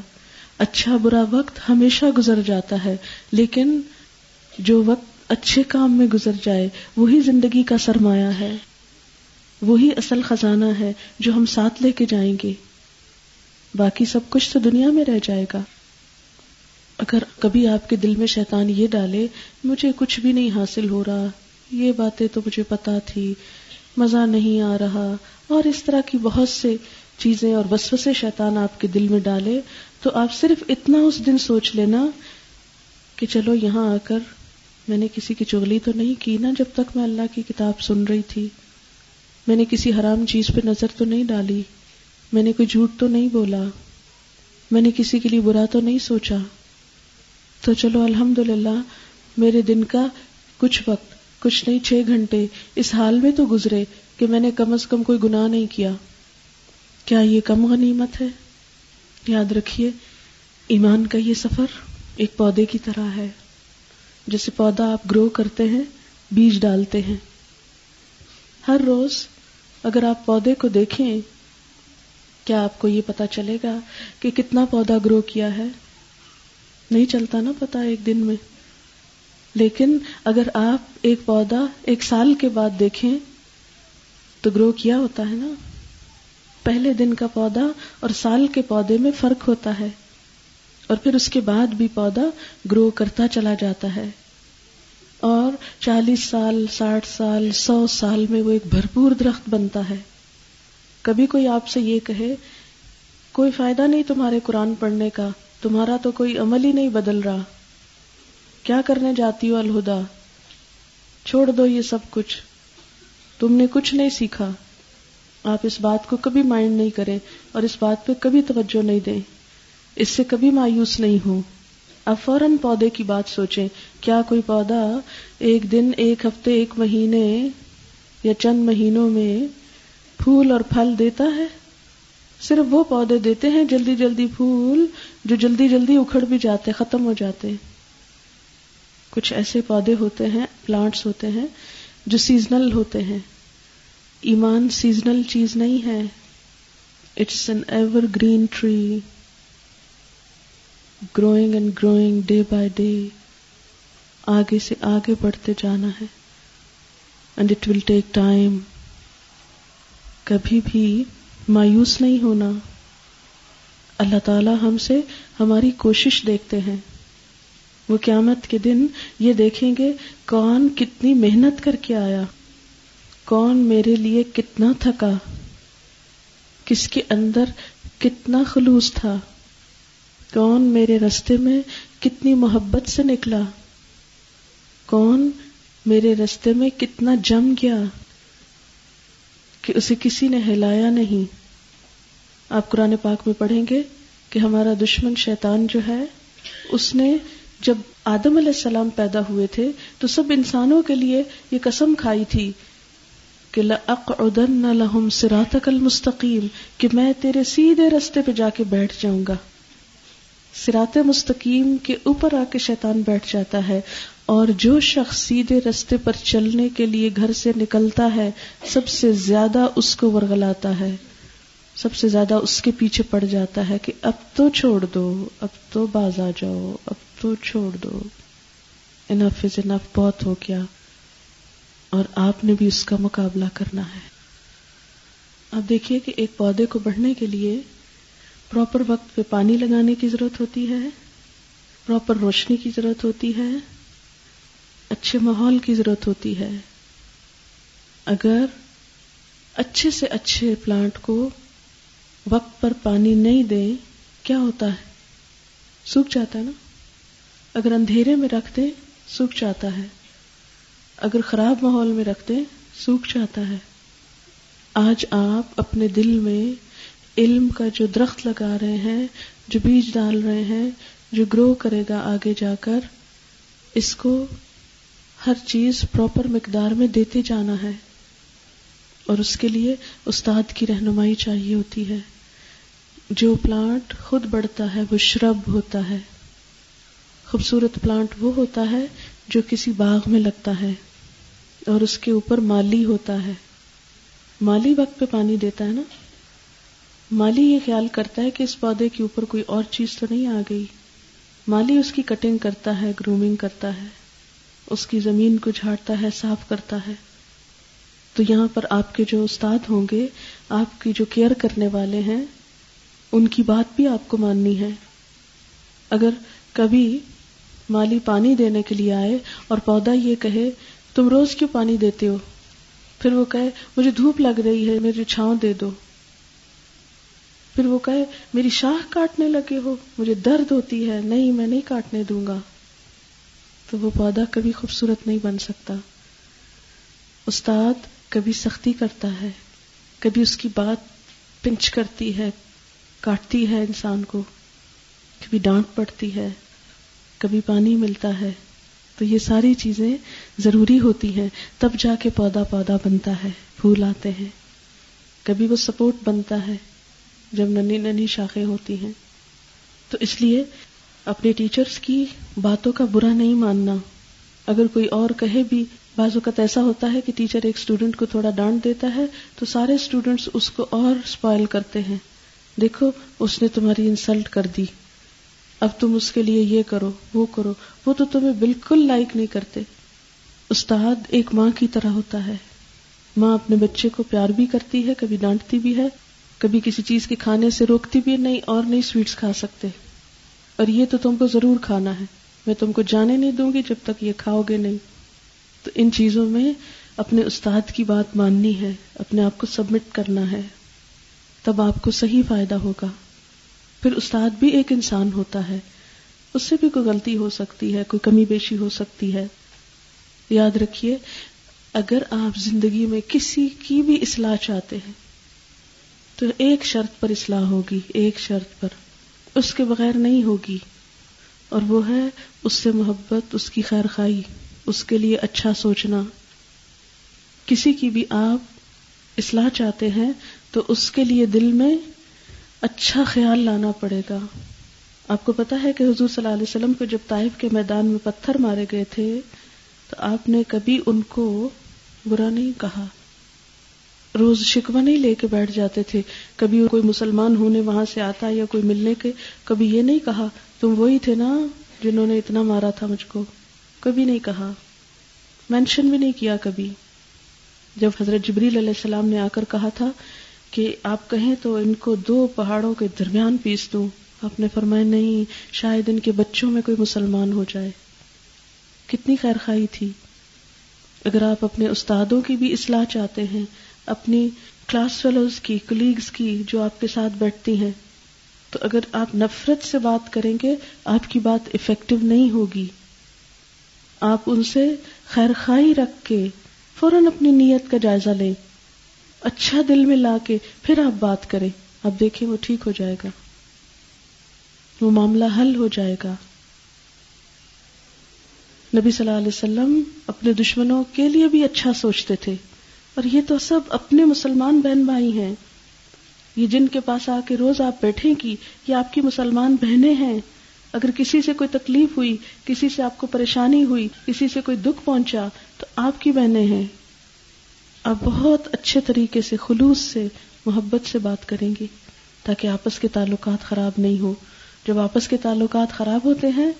اچھا برا وقت ہمیشہ گزر جاتا ہے، لیکن جو وقت اچھے کام میں گزر جائے، وہی زندگی کا سرمایہ ہے۔ وہی اصل خزانہ ہے جو ہم ساتھ لے کے جائیں گے۔ باقی سب کچھ تو دنیا میں رہ جائے گا۔ اگر کبھی آپ کے دل میں شیطان یہ ڈالے، مجھے کچھ بھی نہیں حاصل ہو رہا۔ یہ باتیں تو مجھے پتا تھی۔ مزہ نہیں آ رہا۔ اور اس طرح کی بہت سے چیزیں اور وسوسے شیطان آپ کے دل میں ڈالے، تو آپ صرف اتنا اس دن سوچ لینا کہ چلو یہاں آ کر میں نے کسی کی چغلی تو نہیں کی نا جب تک میں اللہ کی کتاب سن رہی تھی؟ میں نے کسی حرام چیز پہ نظر تو نہیں ڈالی؟ میں نے کوئی جھوٹ تو نہیں بولا؟ میں نے کسی کے لیے برا تو نہیں سوچا؟ تو چلو الحمد میرے دن کا کچھ وقت، کچھ نہیں، چھ گھنٹے اس حال میں تو گزرے کہ میں نے کم از کم کوئی گناہ نہیں کیا۔ کیا یہ کم غنیمت ہے؟ یاد رکھیے، ایمان کا یہ سفر ایک پودے کی طرح ہے۔ جیسے پودا آپ گرو کرتے ہیں، بیج ڈالتے ہیں۔ ہر روز اگر آپ پودے کو دیکھیں، کیا آپ کو یہ پتا چلے گا کہ کتنا پودا گرو کیا ہے؟ نہیں چلتا نا پتا ایک دن میں۔ لیکن اگر آپ ایک پودا ایک سال کے بعد دیکھیں، تو گرو کیا ہوتا ہے نا؟ پہلے دن کا پودا اور سال کے پودے میں فرق ہوتا ہے۔ اور پھر اس کے بعد بھی پودا گرو کرتا چلا جاتا ہے۔ اور چالیس سال، ساٹھ سال، سو سال میں وہ ایک بھرپور درخت بنتا ہے۔ کبھی کوئی آپ سے یہ کہے، کوئی فائدہ نہیں تمہارے قرآن پڑھنے کا، تمہارا تو کوئی عمل ہی نہیں بدل رہا۔ کیا کرنے جاتی ہو الہدا؟ چھوڑ دو یہ سب کچھ۔ تم نے کچھ نہیں سیکھا۔ آپ اس بات کو کبھی مائنڈ نہیں کریں اور اس بات پہ کبھی توجہ نہیں دیں۔ اس سے کبھی مایوس نہیں ہوں۔ اب فوراً پودے کی بات سوچیں۔ کیا کوئی پودا ایک دن، ایک ہفتے، ایک مہینے یا چند مہینوں میں پھول اور پھل دیتا ہے؟ صرف وہ پودے دیتے ہیں جلدی جلدی پھول جو جلدی جلدی اکھڑ بھی جاتے، ختم ہو جاتے۔ کچھ ایسے پودے ہوتے ہیں پلانٹس ہوتے ہیں، جو سیزنل ہوتے ہیں۔ ایمان سیزنل چیز نہیں ہے۔ It's an evergreen tree growing and growing day by day آگے سے آگے بڑھتے جانا ہے۔ And it will take time کبھی بھی مایوس نہیں ہونا۔ اللہ تعالی ہم سے ہماری کوشش دیکھتے ہیں۔ وہ قیامت کے دن یہ دیکھیں گے کون کتنی محنت کر کے آیا۔ کون میرے لیے کتنا تھکا۔ کس کے اندر کتنا خلوص تھا۔ کون میرے رستے میں کتنی محبت سے نکلا؟ کون میرے رستے میں کتنا جم گیا کہ اسے کسی نے ہلایا نہیں؟ آپ قرآن پاک میں پڑھیں گے کہ ہمارا دشمن شیطان جو ہے، اس نے جب آدم علیہ السلام پیدا ہوئے تھے تو سب انسانوں کے لیے یہ قسم کھائی تھی کہ لَأَقْعُدَنَّ لَهُمْ صِرَاطَكَ الْمُسْتَقِيمِ، کہ میں تیرے سیدھے رستے پہ جا کے بیٹھ جاؤں گا۔ سرات مستقیم کے اوپر آ کے شیطان بیٹھ جاتا ہے اور جو شخص سیدھے رستے پر چلنے کے لیے گھر سے نکلتا ہے، سب سے زیادہ اس کو ورگلاتا ہے۔ سب سے زیادہ اس کے پیچھے پڑ جاتا ہے کہ اب تو چھوڑ دو، اب تو باز آ جاؤ، اب تو چھوڑ دو۔ انف از انف بہت ہو گیا۔ اور آپ نے بھی اس کا مقابلہ کرنا ہے۔ آپ دیکھیے کہ ایک پودے کو بڑھنے کے لیے پراپر وقت پہ پانی لگانے کی ضرورت ہوتی ہے، پراپر روشنی کی ضرورت ہوتی ہے، اچھے ماحول کی ضرورت ہوتی ہے۔ اگر اچھے سے اچھے پلانٹ کو وقت پر پانی نہیں دیں، کیا ہوتا ہے؟ سوکھ جاتا ہے نا؟ اگر اندھیرے میں رکھ دیں، سوکھ جاتا ہے۔ اگر خراب ماحول میں رکھ دیں، سوکھ جاتا ہے۔ آج آپ اپنے دل میں علم کا جو درخت لگا رہے ہیں، جو بیج ڈال رہے ہیں، جو گرو کرے گا آگے جا کر، اس کو ہر چیز پراپر مقدار میں دیتے جانا ہے۔ اور اس کے لیے استاد کی رہنمائی چاہیے ہوتی ہے۔ جو پلانٹ خود بڑھتا ہے، وہ شرب ہوتا ہے۔ خوبصورت پلانٹ وہ ہوتا ہے جو کسی باغ میں لگتا ہے اور اس کے اوپر مالی ہوتا ہے۔ مالی وقت پہ پانی دیتا ہے نا؟ مالی یہ خیال کرتا ہے کہ اس پودے کے اوپر کوئی اور چیز تو نہیں آ گئی۔ مالی اس کی کٹنگ کرتا ہے، گرومنگ کرتا ہے۔ اس کی زمین کو جھاڑتا ہے، صاف کرتا ہے۔ تو یہاں پر آپ کے جو استاد ہوں گے، آپ کی جو کیئر کرنے والے ہیں، ان کی بات بھی آپ کو ماننی ہے۔ اگر کبھی مالی پانی دینے کے لیے آئے اور پودا یہ کہے، تم روز کیوں پانی دیتے ہو؟ پھر وہ کہے، مجھے دھوپ لگ رہی ہے، میری چھاؤں دے دو۔ پھر وہ کہے، میری شاہ کاٹنے لگے ہو، مجھے درد ہوتی ہے، نہیں، میں نہیں کاٹنے دوں گا۔ تو وہ پودا کبھی خوبصورت نہیں بن سکتا۔ استاد کبھی سختی کرتا ہے، کبھی اس کی بات پنچ کرتی ہے، کاٹتی ہے انسان کو۔ کبھی ڈانٹ پڑتی ہے، کبھی پانی ملتا ہے۔ تو یہ ساری چیزیں ضروری ہوتی ہیں۔ تب جا کے پودا پودا بنتا ہے، پھول آتے ہیں۔ کبھی وہ سپورٹ بنتا ہے۔ جب ننی ننی شاخیں ہوتی ہیں۔ تو اس لیے اپنے ٹیچرز کی باتوں کا برا نہیں ماننا۔ اگر کوئی اور کہے بھی، بعض اوقات ایسا ہوتا ہے کہ ٹیچر ایک اسٹوڈنٹ کو تھوڑا ڈانٹ دیتا ہے، تو سارے اسٹوڈینٹس اس کو اور اسپائل کرتے ہیں۔ دیکھو، اس نے تمہاری انسلٹ کر دی۔ اب تم اس کے لیے یہ کرو، وہ کرو۔ وہ تو تمہیں بالکل لائک نہیں کرتے۔ استاد ایک ماں کی طرح ہوتا ہے۔ ماں اپنے بچے کو پیار بھی کرتی ہے، کبھی ڈانٹتی بھی ہے۔ کبھی کسی چیز کے کھانے سے روکتی بھی نہیں اور نہیں سویٹس کھا سکتے۔ اور یہ تو تم کو ضرور کھانا ہے۔ میں تم کو جانے نہیں دوں گی جب تک یہ کھاؤ گے نہیں۔ تو ان چیزوں میں اپنے استاد کی بات ماننی ہے، اپنے آپ کو سبمٹ کرنا ہے۔ تب آپ کو صحیح فائدہ ہوگا۔ پھر استاد بھی ایک انسان ہوتا ہے۔ اس سے بھی کوئی غلطی ہو سکتی ہے، کوئی کمی بیشی ہو سکتی ہے۔ یاد رکھیے، اگر آپ زندگی میں کسی کی بھی اصلاح چاہتے ہیں تو ایک شرط پر اصلاح ہوگی، ایک شرط پر۔ اس کے بغیر نہیں ہوگی۔ اور وہ ہے اس سے محبت، اس کی خیر خائی اس کے لیے اچھا سوچنا۔ کسی کی بھی آپ اصلاح چاہتے ہیں تو اس کے لیے دل میں اچھا خیال لانا پڑے گا۔ آپ کو پتا ہے کہ حضور صلی اللہ علیہ وسلم کو جب طائف کے میدان میں پتھر مارے گئے تھے تو آپ نے کبھی ان کو برا نہیں کہا۔ روز شکوہ نہیں لے کے بیٹھ جاتے تھے۔ کبھی کوئی مسلمان ہونے وہاں سے آتا یا کوئی ملنے کے، کبھی یہ نہیں کہا، تم وہی تھے نا جنہوں نے اتنا مارا تھا مجھ کو کبھی نہیں کہا۔ مینشن بھی نہیں کیا کبھی۔ جب حضرت جبریل علیہ السلام نے آ کر کہا تھا کہ آپ کہیں تو ان کو دو پہاڑوں کے درمیان پیس دوں۔ آپ نے فرمایا، نہیں، شاید ان کے بچوں میں کوئی مسلمان ہو جائے۔ کتنی خیر خائی تھی۔ اگر آپ اپنے استادوں کی بھی اصلاح چاہتے ہیں اپنی کلاس فیلوز کی کلیگز کی جو آپ کے ساتھ بیٹھتی ہیں، تو اگر آپ نفرت سے بات کریں گے، آپ کی بات افیکٹو نہیں ہوگی۔ آپ ان سے خیر خائی رکھ کے فوراً اپنی نیت کا جائزہ لیں۔ اچھا دل میں لا کے پھر آپ بات کریں۔ آپ دیکھیں وہ ٹھیک ہو جائے گا۔ وہ معاملہ حل ہو جائے گا۔ نبی صلی اللہ علیہ وسلم اپنے دشمنوں کے لیے بھی اچھا سوچتے تھے۔ اور یہ تو سب اپنے مسلمان بہن بھائی ہیں۔ یہ جن کے پاس آ کے روز آپ بیٹھیں گی یہ آپ کی مسلمان بہنیں ہیں۔ اگر کسی سے کوئی تکلیف ہوئی، کسی سے آپ کو پریشانی ہوئی، کسی سے کوئی دکھ پہنچا، تو آپ کی بہنیں ہیں۔ آپ بہت اچھے طریقے سے، خلوص سے، محبت سے بات کریں گی تاکہ آپس کے تعلقات خراب نہیں ہو جب آپس کے تعلقات خراب ہوتے ہیں،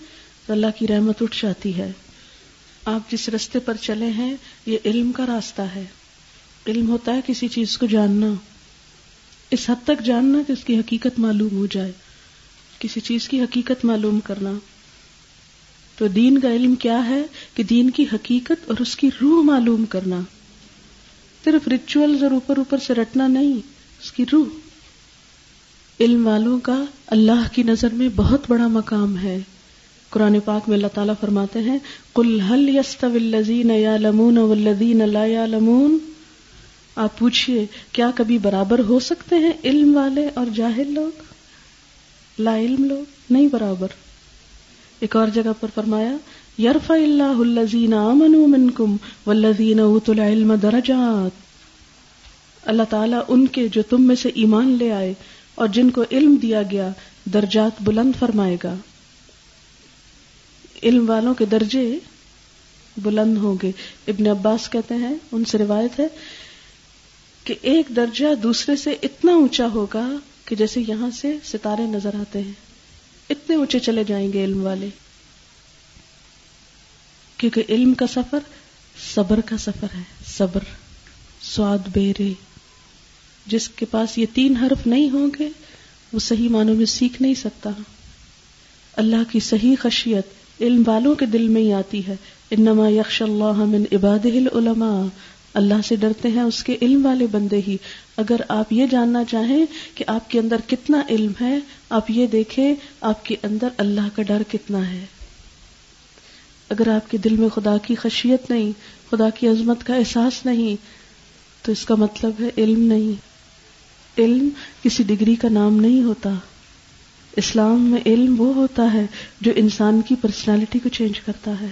تو اللہ کی رحمت اٹھ جاتی ہے۔ آپ جس رستے پر چلے ہیں، یہ علم کا راستہ ہے۔ علم ہوتا ہے کسی چیز کو جاننا۔ اس حد تک جاننا کہ اس کی حقیقت معلوم ہو جائے۔ کسی چیز کی حقیقت معلوم کرنا۔ تو دین کا علم کیا ہے؟ کہ دین کی حقیقت اور اس کی روح معلوم کرنا۔ صرف ریچول اور اوپر اوپر سے رٹنا نہیں، اس کی روح۔ علم والوں کا اللہ کی نظر میں بہت بڑا مقام ہے۔ قرآن پاک میں اللہ تعالیٰ فرماتے ہیں کل حل یست الزین یا لمون ولدین اللہ یا لمون آپ پوچھئے، کیا کبھی برابر ہو سکتے ہیں علم والے اور جاہل لوگ؟ لا علم لوگ، نہیں برابر۔ ایک اور جگہ پر فرمایا یرف اللہ الزین منکم والذین اوت العلم درجات۔ اللہ تعالیٰ ان کے جو تم میں سے ایمان لے آئے اور جن کو علم دیا گیا، درجات بلند فرمائے گا۔ علم والوں کے درجے بلند ہوں گے۔ ابن عباس کہتے ہیں، ان سے روایت ہے کہ ایک درجہ دوسرے سے اتنا اونچا ہوگا کہ جیسے یہاں سے ستارے نظر آتے ہیں۔ اتنے اونچے چلے جائیں گے علم والے۔ کیونکہ علم کا سفر صبر کا سفر ہے۔ صبر، سواد بیرے۔ جس کے پاس یہ تین حرف نہیں ہوں گے، وہ صحیح معنوں میں سیکھ نہیں سکتا۔ اللہ کی صحیح خشیت علم والوں کے دل میں ہی آتی ہے۔ انما یکش اللہ من عباد العلماء۔ اللہ سے ڈرتے ہیں، اس کے علم والے بندے ہی۔ اگر آپ یہ جاننا چاہیں کہ آپ کے اندر کتنا علم ہے، آپ یہ دیکھیں آپ کے اندر اللہ کا ڈر کتنا ہے۔ اگر آپ کے دل میں خدا کی خشیت نہیں، خدا کی عظمت کا احساس نہیں، تو اس کا مطلب ہے علم نہیں۔ علم کسی ڈگری کا نام نہیں ہوتا۔ اسلام میں علم وہ ہوتا ہے جو انسان کی پرسنالٹی کو چینج کرتا ہے۔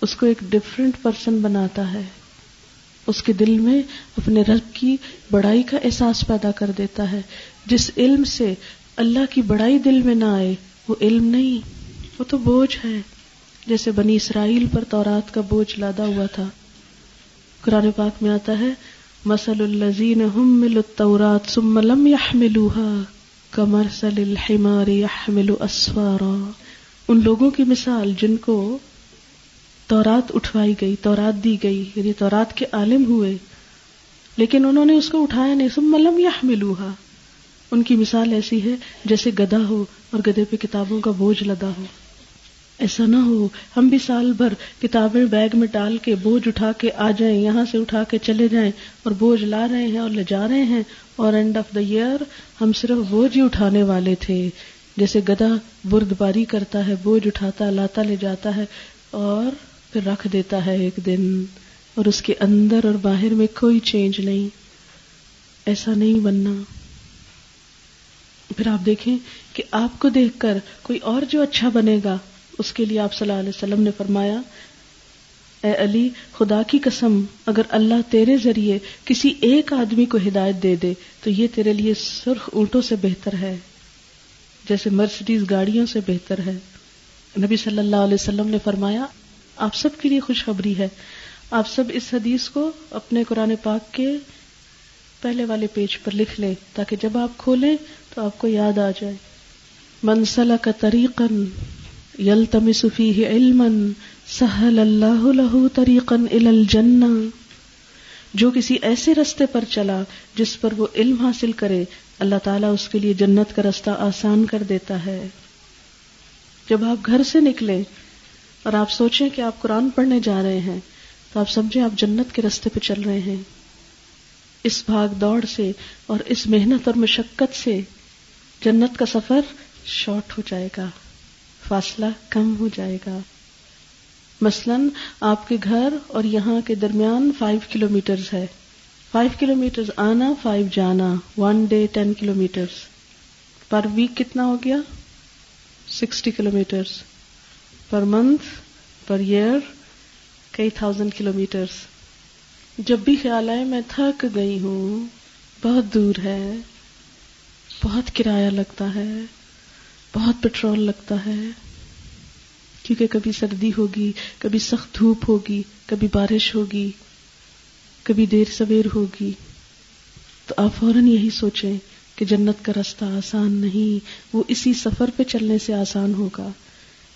اس کو ایک ڈفرینٹ پرسن بناتا ہے۔ اس کے دل میں اپنے رب کی بڑائی کا احساس پیدا کر دیتا ہے۔ جس علم سے اللہ کی بڑائی دل میں نہ آئے، وہ علم نہیں، وہ تو بوجھ ہے۔ جیسے بنی اسرائیل پر تورات کا بوجھ لادا ہوا تھا۔ قرآن پاک میں آتا ہے مسل الزین التورات ثم لم يحملوها كمرسل الحمار يحمل اسفارا ان لوگوں کی مثال جن کو تورات اٹھوائی گئی، تورات دی گئی یعنی تورات کے عالم ہوئے۔ لیکن انہوں نے اس کو اٹھایا نہیں، ثم لم يحملوها ان کی مثال ایسی ہے جیسے گدا ہو اور گدے پہ کتابوں کا بوجھ لدا ہو۔ ایسا نہ ہو، ہم بھی سال بھر کتابیں بیگ میں ڈال کے بوجھ اٹھا کے آ جائیں، یہاں سے اٹھا کے چلے جائیں اور بوجھ لا رہے ہیں اور لے جا رہے ہیں۔ اور اینڈ آف دا ایئر ہم صرف بوجھ ہی اٹھانے والے تھے۔ جیسے گدا برد باری کرتا ہے، بوجھ اٹھاتا، لاتا لے جاتا ہے۔ اور پھر رکھ دیتا ہے ایک دن اور اس کے اندر اور باہر میں کوئی چینج نہیں۔ ایسا نہیں بننا۔ پھر آپ دیکھیں کہ آپ کو دیکھ کر کوئی اور جو اچھا بنے گا، اس کے لیے آپ صلی اللہ علیہ وسلم نے فرمایا، اے علی، خدا کی قسم، اگر اللہ تیرے ذریعے کسی ایک آدمی کو ہدایت دے دے، تو یہ تیرے لیے سرخ اونٹوں سے بہتر ہے، جیسے مرسڈیز گاڑیوں سے بہتر ہے۔ نبی صلی اللہ علیہ وسلم نے فرمایا آپ سب کے لیے خوشخبری ہے۔ آپ سب اس حدیث کو اپنے قرآن پاک کے پہلے والے پیج پر لکھ لیں تاکہ جب آپ کھولیں تو آپ کو یاد آ جائے۔ منسلہ کا طریقن یلتمس فیہ علما سہل اللہ له طریقا الى الجنہ۔ جو کسی ایسے رستے پر چلا جس پر وہ علم حاصل کرے، اللہ تعالیٰ اس کے لیے جنت کا رستہ آسان کر دیتا ہے۔ جب آپ گھر سے نکلے اور آپ سوچیں کہ آپ قرآن پڑھنے جا رہے ہیں، تو آپ سمجھیں آپ جنت کے رستے پہ چل رہے ہیں۔ اس بھاگ دوڑ سے اور اس محنت اور مشقت سے جنت کا سفر شارٹ ہو جائے گا، فاصلہ کم ہو جائے گا۔ مثلا آپ کے گھر اور یہاں کے درمیان فائیو کلو میٹرز ہے۔ فائیو کلو میٹر آنا فائیو جانا one day ten kilometre per week کتنا ہو گیا؟ Sixty kilometres per month, per year کئی تھاؤزینڈ کلو میٹرس جب بھی خیال آئے، میں تھک گئی ہوں۔ بہت دور ہے۔ بہت کرایہ لگتا ہے۔ بہت پٹرول لگتا ہے۔ کیونکہ کبھی سردی ہوگی، کبھی سخت دھوپ ہوگی، کبھی بارش ہوگی، کبھی دیر سویر ہوگی۔ تو آپ فوراً یہی سوچیں کہ جنت کا راستہ آسان نہیں، وہ اسی سفر پہ چلنے سے آسان ہوگا۔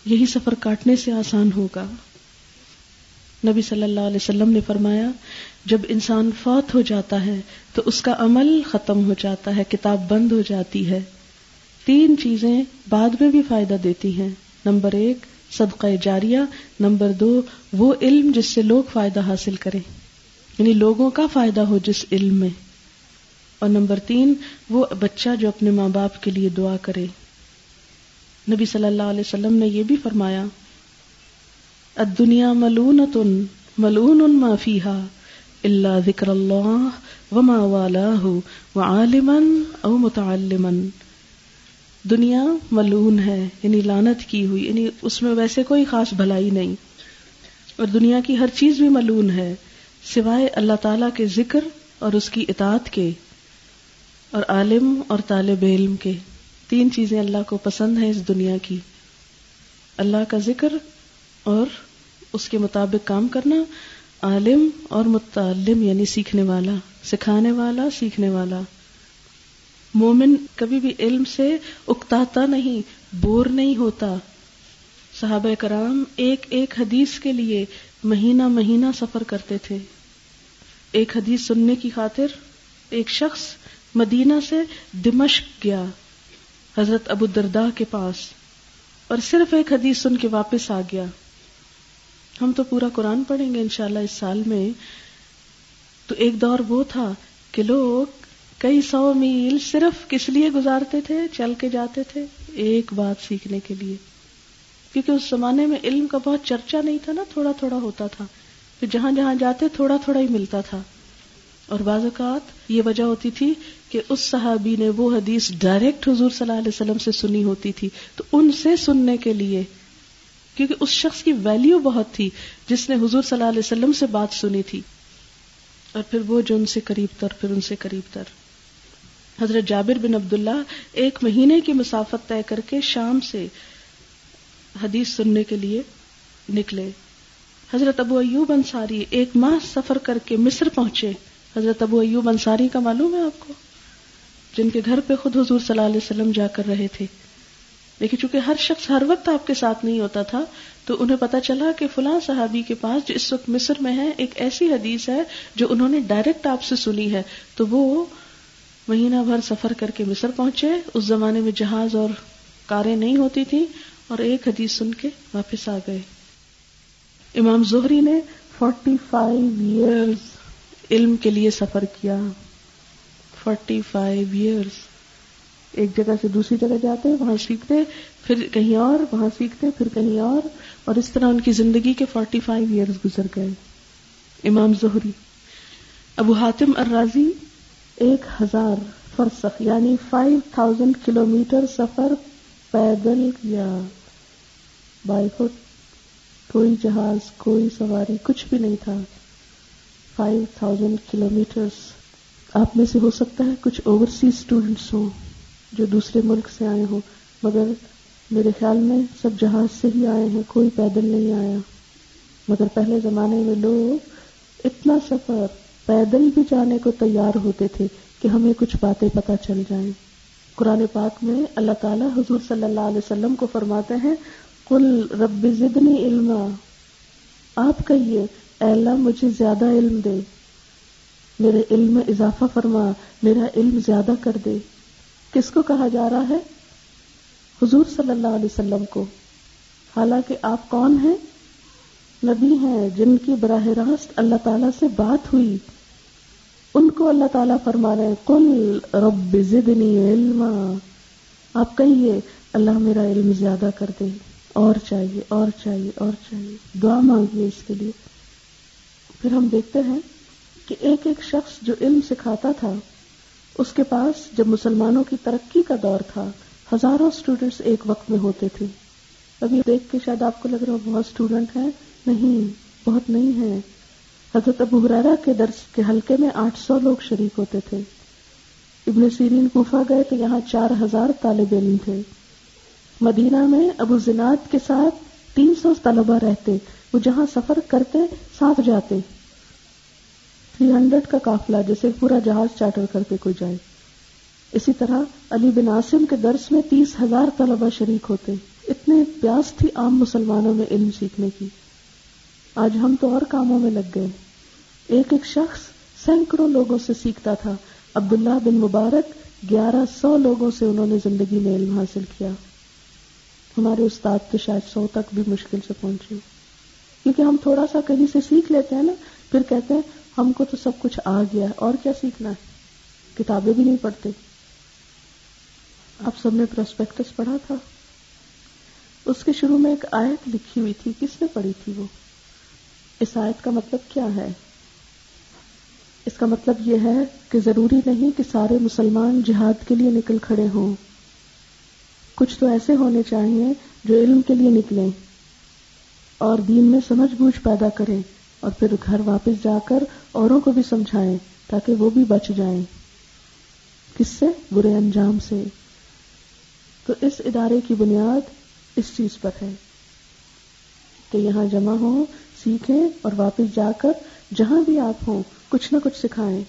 یہی سفر کاٹنے سے آسان ہوگا۔ نبی صلی اللہ علیہ وسلم نے فرمایا، جب انسان فوت ہو جاتا ہے تو اس کا عمل ختم ہو جاتا ہے، کتاب بند ہو جاتی ہے۔ تین چیزیں بعد میں بھی فائدہ دیتی ہیں۔ نمبر ایک، صدقہ جاریہ۔ نمبر دو، وہ علم جس سے لوگ فائدہ حاصل کریں۔ یعنی لوگوں کا فائدہ ہو جس علم میں۔ اور نمبر تین، وہ بچہ جو اپنے ماں باپ کے لیے دعا کرے۔ نبی صلی اللہ علیہ وسلم نے یہ بھی فرمایا دنیا ملون تن ملون معافیہ اللہ ذکر اللہ و ما والا و عالمن او متعلمن۔ دنیا ملون ہے یعنی لانت کی ہوئی یعنی اس میں ویسے کوئی خاص بھلائی نہیں۔ اور دنیا کی ہر چیز بھی ملون ہے، سوائے اللہ تعالی کے ذکر اور اس کی اطاعت کے، اور عالم اور طالب علم کے۔ تین چیزیں اللہ کو پسند ہیں اس دنیا کی۔ اللہ کا ذکر اور اس کے مطابق کام کرنا، عالم اور متعلم یعنی سیکھنے والا، سکھانے والا، سیکھنے والا۔ مومن کبھی بھی علم سے اکتاتا نہیں، بور نہیں ہوتا۔ صحابہ کرام ایک ایک حدیث کے لیے مہینہ مہینہ سفر کرتے تھے۔ ایک حدیث سننے کی خاطر ایک شخص مدینہ سے دمشق گیا۔ حضرت ابو دردا کے پاس اور صرف ایک حدیث سن کے واپس آ گیا۔ ہم تو پورا قرآن پڑھیں گے انشاءاللہ اس سال میں۔ تو ایک دور وہ تھا کہ لوگ کئی سو میل صرف کس لیے گزارتے تھے؟ چل کے جاتے تھے ایک بات سیکھنے کے لیے۔ کیونکہ اس زمانے میں علم کا بہت چرچا نہیں تھا نا، تھوڑا تھوڑا ہوتا تھا۔ پھر جہاں جہاں جاتے تھوڑا تھوڑا ہی ملتا تھا۔ اور بعض اوقات یہ وجہ ہوتی تھی کہ اس صحابی نے وہ حدیث ڈائریکٹ حضور صلی اللہ علیہ وسلم سے سنی ہوتی تھی، تو ان سے سننے کے لیے، کیونکہ اس شخص کی ویلیو بہت تھی جس نے حضور صلی اللہ علیہ وسلم سے بات سنی تھی۔ اور پھر وہ جو ان سے قریب تر، پھر ان سے قریب تر۔ حضرت جابر بن عبداللہ ایک مہینے کی مسافت طے کر کے شام سے حدیث سننے کے لیے نکلے۔ حضرت ابو ایوب انصاری ایک ماہ سفر کر کے مصر پہنچے۔ حضرت ابو ایوب انصاری کا معلوم ہے آپ کو؟ جن کے گھر پہ خود حضور صلی اللہ علیہ وسلم جا کر رہے تھے۔ لیکن چونکہ ہر شخص ہر وقت آپ کے ساتھ نہیں ہوتا تھا، تو انہیں پتا چلا کہ فلاں صحابی کے پاس جو اس وقت مصر میں ہے، ایک ایسی حدیث ہے جو انہوں نے ڈائریکٹ آپ سے سنی ہے۔ تو وہ مہینہ بھر سفر کر کے مصر پہنچے۔ اس زمانے میں جہاز اور کاریں نہیں ہوتی تھی اور ایک حدیث سن کے واپس آ گئے۔ امام زہری نے فورٹی فائیو ایئرس علم کے لیے سفر کیا۔ فورٹی فائیو ایئرس ایک جگہ سے دوسری جگہ جاتے وہاں سیکھتے پھر کہیں اور، وہاں سیکھتے پھر کہیں اور۔ اور اس طرح ان کی زندگی کے فورٹی فائیو ایئرس گزر گئے۔ امام زہری، ابو حاتم الرازی، ایک ہزار فرسخ یعنی فائیو تھاؤزینڈ کلو میٹر سفر پیدل کیا۔ بائی فٹ کوئی جہاز، کوئی سواری، کچھ بھی نہیں تھا۔ فائیو تھاؤزینڈ کلو میٹرس آپ میں سے ہو سکتا ہے کچھ اوورسیز اسٹوڈینٹس ہوں جو دوسرے ملک سے آئے ہوں، مگر میرے خیال میں سب جہاز سے ہی آئے ہیں، کوئی پیدل نہیں آیا۔ مگر پہلے زمانے میں لوگ اتنا سفر، پیدل بھی جانے کو تیار ہوتے تھے کہ ہمیں کچھ باتیں پتہ چل جائیں۔ قرآن پاک میں اللہ تعالیٰ حضور صلی اللہ علیہ وسلم کو فرماتے ہیں کل رب زدنی علم آپ کہیے اے اللہ، مجھے زیادہ علم دے۔ میرے علم میں اضافہ فرما، میرا علم زیادہ کر دے۔ کس کو کہا جا رہا ہے؟ حضور صلی اللہ علیہ وسلم کو۔ حالانکہ آپ کون ہیں؟ نبی ہیں، جن کی براہ راست اللہ تعالی سے بات ہوئی۔ ان کو اللہ تعالیٰ فرما رہے کل رب زدنی علما۔ آپ کہیے، اللہ میرا علم زیادہ کر دے۔ اور چاہیے اور چاہیے اور چاہیے۔ دعا مانگیے اس کے لیے۔ پھر ہم دیکھتے ہیں کہ ایک ایک شخص جو علم سکھاتا تھا، اس کے پاس جب مسلمانوں کی ترقی کا دور تھا، ہزاروں اسٹوڈینٹس ایک وقت میں ہوتے تھے۔ ابھی دیکھ کے شاید آپ کو لگ رہا ہو، بہت اسٹوڈینٹ ہیں؟ نہیں، بہت نہیں ہے حضرت ابو حرارا کے درس کے حلقے میں آٹھ سو لوگ شریک ہوتے تھے۔ ابن سیرین کوفہ گئے تو یہاں چار ہزار طالب علم تھے۔ مدینہ میں ابو زناد کے ساتھ تین سو طلبہ رہتے۔ وہ جہاں سفر کرتے ساتھ جاتے۔ تھری ہنڈریڈ کا قافلہ جیسے پورا جہاز چارٹر کر کے کوئی جائے۔ اسی طرح علی بن عاصم کے درس میں تیس ہزار طلبہ شریک ہوتے۔ اتنے پیاس تھی عام مسلمانوں میں علم سیکھنے کی۔ آج ہم تو اور کاموں میں لگ گئے۔ ایک ایک شخص سینکڑوں لوگوں سے سیکھتا تھا۔ عبداللہ بن مبارک گیارہ سو لوگوں سے انہوں نے زندگی میں علم حاصل کیا۔ ہمارے استاد تو شاید سو تک بھی مشکل سے پہنچے۔ کیونکہ ہم تھوڑا سا کہیں سے سیکھ لیتے ہیں نا، پھر کہتے ہیں، ہم کو تو سب کچھ آ گیا ہے، اور کیا سیکھنا ہے؟ کتابیں بھی نہیں پڑھتے۔ آپ سب نے پروسپیکٹس پڑھا تھا۔ اس کے شروع میں ایک آیت لکھی ہوئی تھی، کس نے پڑھی تھی وہ؟ اس آیت کا مطلب کیا ہے؟ اس کا مطلب یہ ہے کہ ضروری نہیں کہ سارے مسلمان جہاد کے لیے نکل کھڑے ہوں۔ کچھ تو ایسے ہونے چاہیے جو علم کے لیے نکلیں۔ اور دین میں سمجھ بوجھ پیدا کریں اور پھر گھر واپس جا کر اوروں کو بھی سمجھائیں تاکہ وہ بھی بچ جائیں۔ کس سے؟ برے انجام سے۔ تو اس ادارے کی بنیاد اس چیز پر ہے کہ یہاں جمع ہوں، سیکھیں اور واپس جا کر جہاں بھی آپ ہوں، کچھ نہ کچھ سکھائیں۔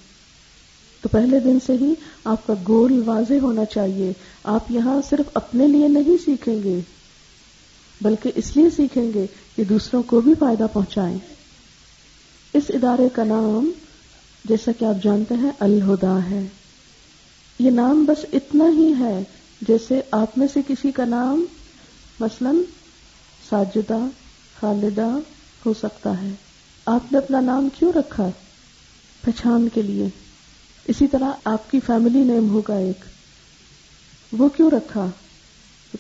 تو پہلے دن سے ہی آپ کا گول واضح ہونا چاہیے۔ آپ یہاں صرف اپنے لیے نہیں سیکھیں گے، بلکہ اس لیے سیکھیں گے کہ دوسروں کو بھی فائدہ پہنچائیں۔ اس ادارے کا نام جیسا کہ آپ جانتے ہیں، الہدا ہے۔ یہ نام بس اتنا ہی ہے جیسے آپ میں سے کسی کا نام، مثلا ساجدہ، خالدہ ہو سکتا ہے۔ آپ نے اپنا نام کیوں رکھا؟ پہچان کے لیے۔ اسی طرح آپ کی فیملی نیم ہوگا ایک۔ وہ کیوں رکھا؟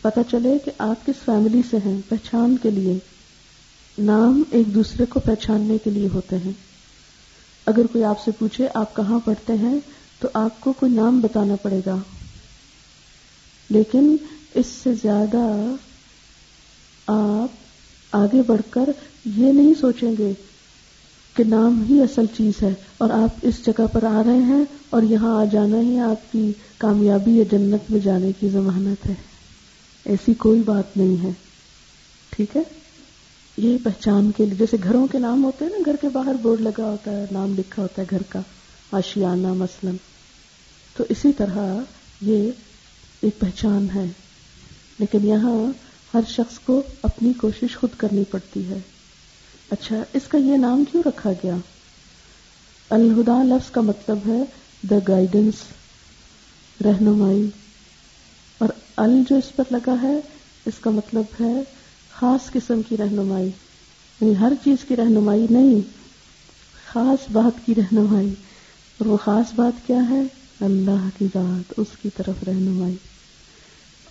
پتا چلے کہ آپ کس فیملی سے ہیں، پہچان کے لیے۔ نام ایک دوسرے کو پہچاننے کے لیے ہوتے ہیں۔ اگر کوئی آپ سے پوچھے آپ کہاں پڑھتے ہیں، تو آپ کو کوئی نام بتانا پڑے گا۔ لیکن اس سے زیادہ آپ آگے بڑھ کر یہ نہیں سوچیں گے کہ نام ہی اصل چیز ہے اور آپ اس جگہ پر آ رہے ہیں اور یہاں آ جانا ہی آپ کی کامیابی یا جنت میں جانے کی ضمانت ہے۔ ایسی کوئی بات نہیں ہے۔ ٹھیک ہے؟ یہ پہچان کے لیے، جیسے گھروں کے نام ہوتے ہیں نا، گھر کے باہر بورڈ لگا ہوتا ہے، نام لکھا ہوتا ہے گھر کا، آشیانہ مثلاً۔ تو اسی طرح یہ ایک پہچان ہے۔ لیکن یہاں ہر شخص کو اپنی کوشش خود کرنی پڑتی ہے۔ اچھا اس کا یہ نام کیوں رکھا گیا؟ الہدا لفظ کا مطلب ہے دا گائیڈنس رہنمائی۔ اور ال جو اس پر لگا ہے، اس کا مطلب ہے خاص قسم کی رہنمائی یعنی ہر چیز کی رہنمائی نہیں، خاص بات کی رہنمائی۔ اور وہ خاص بات کیا ہے؟ اللہ کی ذات، اس کی طرف رہنمائی۔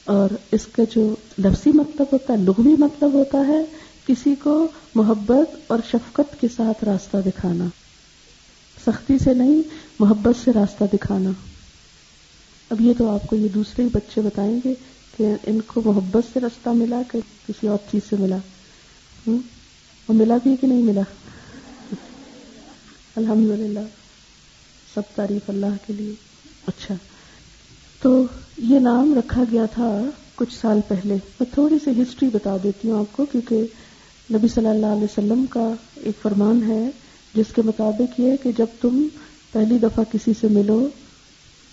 اور اس کا جو لفظی مطلب ہوتا ہے، لغوی مطلب ہوتا ہے، کسی کو محبت اور شفقت کے ساتھ راستہ دکھانا۔ سختی سے نہیں، محبت سے راستہ دکھانا۔ اب یہ تو آپ کو یہ دوسرے بچے بتائیں گے کہ ان کو محبت سے راستہ ملا کہ کسی اور چیز سے ملا؟ اور ملا بھی کہ نہیں ملا؟ الحمد للہ سب تعریف اللہ کے لیے۔ اچھا۔ تو یہ نام رکھا گیا تھا کچھ سال پہلے۔ میں تھوڑی سی ہسٹری بتا دیتی ہوں آپ کو، کیونکہ نبی صلی اللہ علیہ وسلم کا ایک فرمان ہے، جس کے مطابق یہ کہ جب تم پہلی دفعہ کسی سے ملو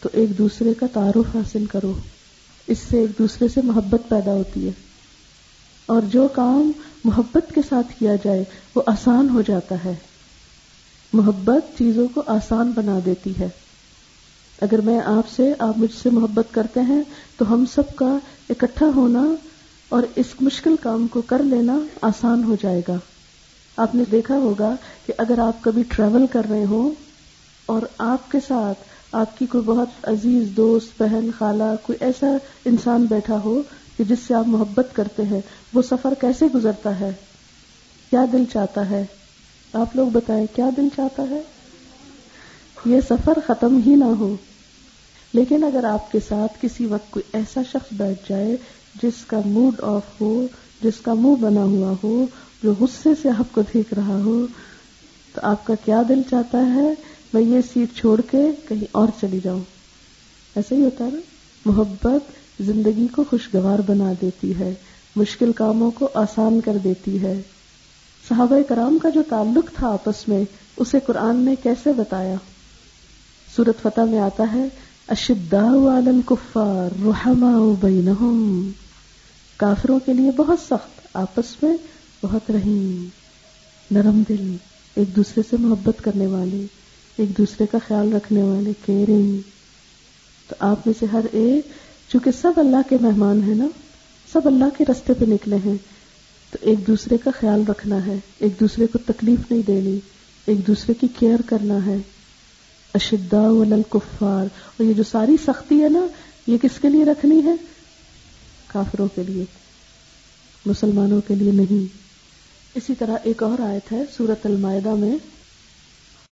تو ایک دوسرے کا تعارف حاصل کرو۔ اس سے ایک دوسرے سے محبت پیدا ہوتی ہے۔ اور جو کام محبت کے ساتھ کیا جائے، وہ آسان ہو جاتا ہے۔ محبت چیزوں کو آسان بنا دیتی ہے۔ اگر میں آپ سے، آپ مجھ سے محبت کرتے ہیں، تو ہم سب کا اکٹھا ہونا اور اس مشکل کام کو کر لینا آسان ہو جائے گا۔ آپ نے دیکھا ہوگا کہ اگر آپ کبھی ٹریول کر رہے ہوں اور آپ کے ساتھ آپ کی کوئی بہت عزیز دوست، بہن، خالہ، کوئی ایسا انسان بیٹھا ہو کہ جس سے آپ محبت کرتے ہیں، وہ سفر کیسے گزرتا ہے؟ کیا دل چاہتا ہے؟ آپ لوگ بتائیں، کیا دل چاہتا ہے؟ یہ سفر ختم ہی نہ ہو۔ لیکن اگر آپ کے ساتھ کسی وقت کوئی ایسا شخص بیٹھ جائے جس کا موڈ آف ہو، جس کا منہ بنا ہوا ہو، جو غصے سے آپ کو دیکھ رہا ہو، تو آپ کا کیا دل چاہتا ہے؟ میں یہ سیٹ چھوڑ کے کہیں اور چلی جاؤں۔ ایسا ہی ہوتا ہے نا۔ محبت زندگی کو خوشگوار بنا دیتی ہے، مشکل کاموں کو آسان کر دیتی ہے۔ صحابہ کرام کا جو تعلق تھا آپس میں، اسے قرآن نے کیسے بتایا؟ سورت فتح میں آتا ہے الکفار رحماء بینہم کافروں کے لیے بہت سخت، آپس میں بہت رحیم، نرم دل، ایک دوسرے سے محبت کرنے والے۔ ایک دوسرے کا خیال رکھنے والے کیئرنگ تو آپ میں سے ہر ایک، چونکہ سب اللہ کے مہمان ہیں نا، سب اللہ کے رستے پہ نکلے ہیں، تو ایک دوسرے کا خیال رکھنا ہے، ایک دوسرے کو تکلیف نہیں دینی، ایک دوسرے کی کیئر کرنا ہے۔ اشدا کفار اور یہ جو ساری سختی ہے نا، یہ کس کے لیے رکھنی ہے؟ کافروں کے لیے، مسلمانوں کے لیے نہیں۔ اسی طرح ایک اور آیت ہے سورت المائدہ میں